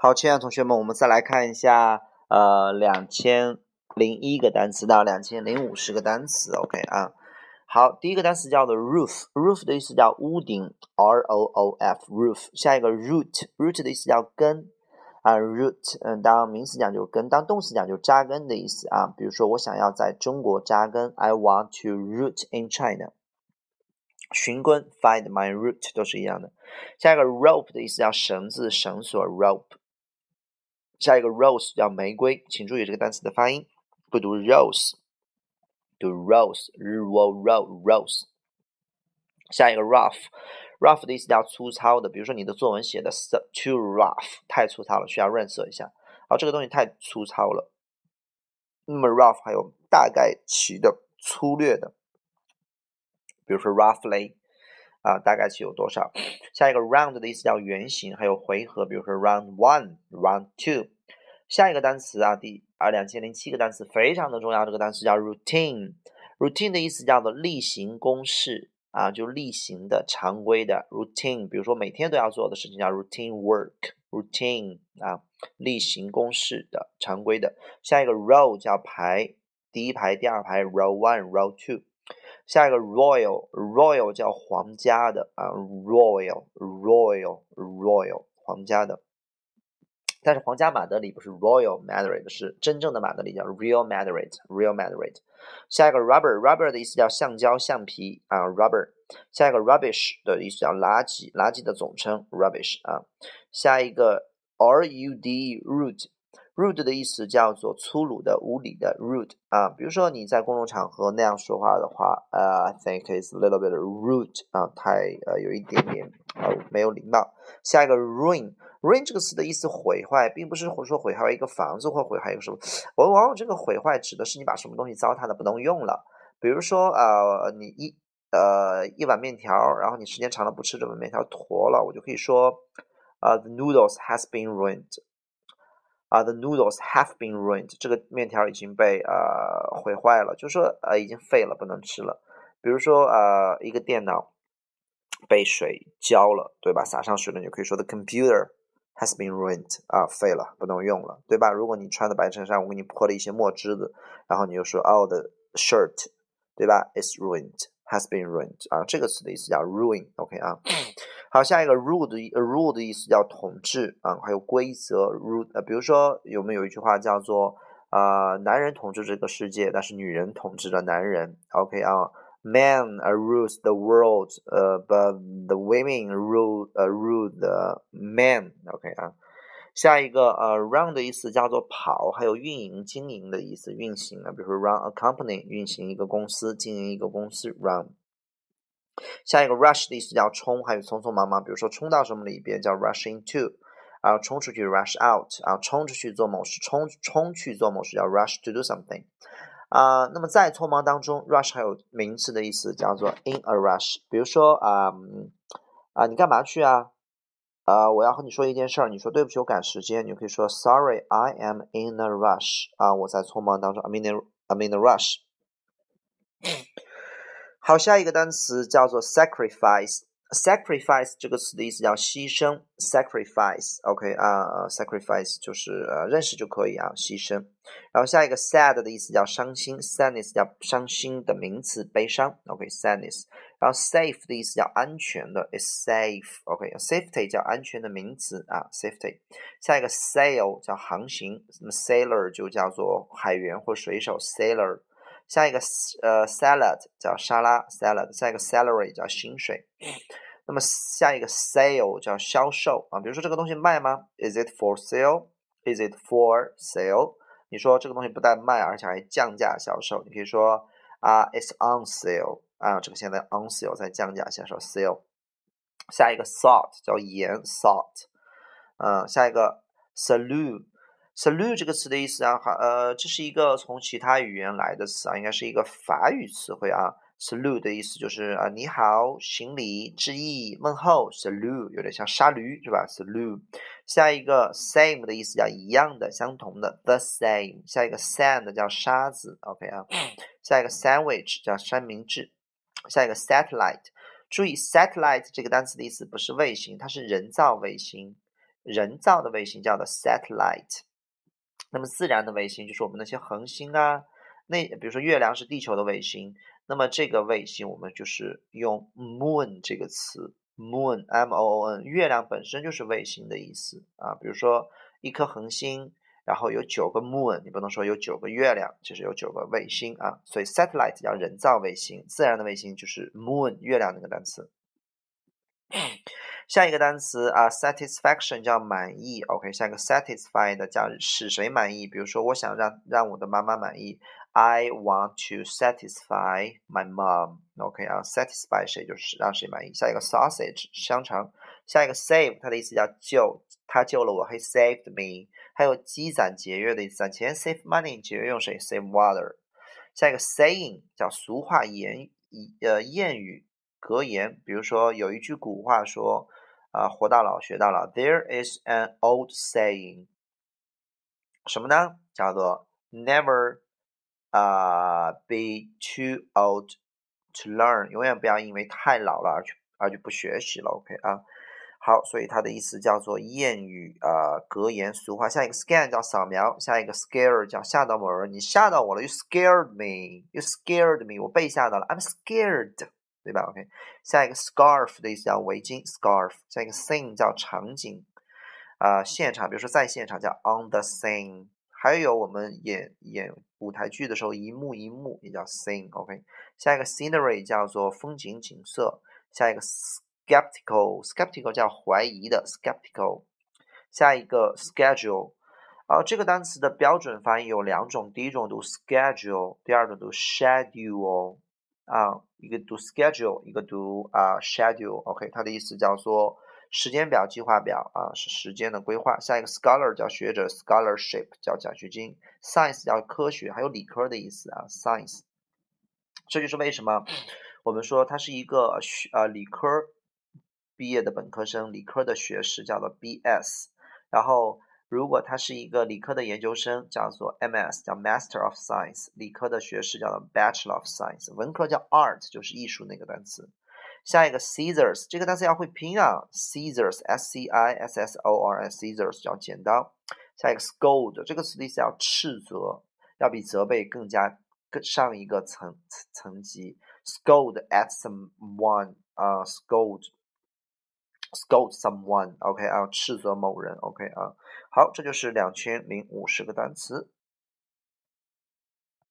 好，亲爱的同学们，我们再来看一下，呃，两千零一个单词到两千零五十个单词，OK 啊。好，第一个单词叫做 roof，roof 的意思叫屋顶，R O O F，roof。下一个 root，root 的意思叫根啊，root，嗯，当名词讲就是根，当动词讲就是扎根的意思啊。比如说，我想要在中国扎根，I want to root in China。寻根，find my root，都是一样的。下一个 rope 的意思叫绳子、绳索，rope。下一个 rose 叫玫瑰，请注意这个单词的发音，不读 rose，读 rose，r o r rose。下一个 rough，rough 的意思叫粗糙的，比如说你的作文写的 too rough，太粗糙了，需要润色一下。好，这个东西太粗糙了。那么 rough 还有大概齐的、粗略的，比如说 roughly。啊，大概是有多少？下一个 round 的意思叫圆形，还有回合，比如说 round one，round two。下一个单词啊，第啊两千零七个单词非常的重要，这个单词叫 routine。routine 的意思叫做例行公事啊，就例行的、常规的 routine。比如说每天都要做的事情叫 routine work，routine 啊，例行公事的、常规的。下一个 row 叫排，第一排、第二排，row one，row two。下一个 royal，royal 叫皇家的啊，royal，royal，royal 皇家的。但是皇家马德里不是 Royal Madrid，是真正的马德里叫 Real Madrid，Real Madrid。下一个 rubber，rubber 的意思叫橡胶、橡皮啊，rubber。下一个 rubbish 的意思叫垃圾，垃圾的总称 rubbish 啊。下一个 rude，rude。Rude 的意思叫做粗鲁的、无理的 rude 啊，比如说你在公众场合那样说话的话，呃，I think it's a little bit rude 啊，太呃有一点点呃没有礼貌。下一个 ruin，ruin 这个词的意思毁坏，并不是说毁坏一个房子或毁坏一个什么，我往往这个毁坏指的是你把什么东西糟蹋的不能用了，比如说呃你一呃一碗面条，然后你时间长了不吃这碗面条坨了，我就可以说呃 the noodles has been ruined。啊，the noodles have been ruined，这个面条已经被呃毁坏了，就是说呃已经废了，不能吃了。比如说呃一个电脑被水浇了，对吧？洒上水了，你就可以说 the computer has been ruined，啊废了，不能用了，对吧？如果你穿的白衬衫，我给你泼了一些墨汁子，然后你就说 oh the shirt，对吧？is ruined，has been ruined，啊这个词的意思叫 ruin，OK 啊。好，下一个 rule 的 rule 的意思叫统治啊，还有规则 rule 呃，比如说有没有一句话叫做啊，男人统治这个世界，但是女人统治着男人。OK 啊，man rule the world，呃，but the women rule 呃 rule the man。OK 啊，下一个呃 run 的意思叫做跑，还有运营经营的意思，运行啊，比如说 run a company，运行一个公司，经营一个公司 run。下一个 rush 的意思叫冲，还有匆匆忙忙，比如说冲到什么里边叫 rush into，啊，冲出去 rush out，啊，冲出去做某事，冲冲去做某事叫 rush to do something，啊，那么在匆忙当中，rush 还有名词的意思叫做 in a rush，比如说啊啊，你干嘛去啊？啊，我要和你说一件事儿，你说对不起，我赶时间，你可以说 sorry I am in a rush，啊，我在匆忙当中，I'm in a I'm in a rush。好，下一个单词叫做 sacrifice。sacrifice 这个词的意思叫牺牲，sacrifice，OK 啊，sacrifice 就是呃认识就可以啊，牺牲。然后下一个 sad 的意思叫伤心，sadness 叫伤心的名词，悲伤，OK，sadness。然后 safe 的意思叫安全的，is safe，OK，safety 叫安全的名词啊，safety。下一个 sail 叫航行，那么 sailor 就叫做海员或水手，sailor。下一个呃，salad 叫沙拉，salad。下一个 salary 叫薪水。那么下一个 sale 叫销售啊，比如说这个东西卖吗？Is it for sale？Is it for sale？你说这个东西不但卖，而且还降价销售，你可以说啊，It's on sale 啊，这个现在 on sale 在降价销售，sale。下一个 salt 叫盐，salt。嗯，下一个 saloon。Salute 这个词的意思啊，好，呃，这是一个从其他语言来的词啊，应该是一个法语词汇啊。salute 的意思就是啊，你好，行礼，致意，问候。salute 有点像杀驴是吧？salute。下一个 same 的意思叫一样的，相同的，the same。下一个 sand 叫沙子，OK 啊。下一个 sandwich 叫三明治。下一个 satellite，注意 satellite 这个单词的意思不是卫星，它是人造卫星。人造的卫星叫做 satellite。那么自然的卫星就是我们那些恒星啊，那比如说月亮是地球的卫星，那么这个卫星我们就是用 moon 这个词，moon m o o n，月亮本身就是卫星的意思啊。比如说一颗恒星，然后有九个 moon，你不能说有九个月亮，就是有九个卫星啊。所以 satellite 叫人造卫星，自然的卫星就是 moon 月亮那个单词。下一个单词啊，satisfaction 叫满意，OK，下一个 satisfied 叫使谁满意？比如说，我想让让我的妈妈满意，I want to satisfy my mom，OK 啊，satisfy 谁就是让谁满意。下一个 sausage 香肠，下一个 save 它的意思叫救，他救了我，He saved me。还有积攒节约的意思，攒钱 save money，节约用谁？save water。下一个 saying 叫俗话言呃谚语格言，比如说有一句古话说。啊，活到老学到老。There is an old saying，什么呢？叫做 Never 啊，be too old to learn，永远不要因为太老了而去而就不学习了。OK 啊，好，所以它的意思叫做谚语啊，格言俗话。下一个 scan 叫扫描，下一个 scare 叫吓到某人，你吓到我了，You scared me，You scared me，我被吓到了，I'm scared。对吧？OK，下一个 scarf 的意思叫围巾，scarf。下一个 scene 叫场景，啊，现场，比如说在现场叫 on the scene。还有我们演演舞台剧的时候，一幕一幕也叫 scene。OK，下一个 scenery 叫做风景景色。下一个 skeptical，skeptical 叫怀疑的 skeptical。下一个 schedule，啊，这个单词的标准发音有两种，第一种读 schedule，第二种读 schedule。啊，一个读 schedule，一个读啊 schedule，OK，它的意思叫做时间表、计划表啊，是时间的规划。下一个 scholar 叫学者，scholarship 叫奖学金，science 叫科学，还有理科的意思啊，science。这就是为什么我们说他是一个学呃理科毕业的本科生，理科的学士叫做 BS，然后。如果他是一个理科的研究生，叫做 M.S.，叫 Master of Science；理科的学士叫做 Bachelor of Science；文科叫 Art，就是艺术那个单词。下一个 Scissors，这个单词要会拼啊，Scissors，S-C-I-S-S-O-R-S，Scissors 叫剪刀。下一个 Scold，这个词的意思叫斥责，要比责备更加更上一个层层级。Scold at someone，啊，Scold。Scold someone，OK 啊，斥责某人，OK 啊，好，这就是两千零五十个单词。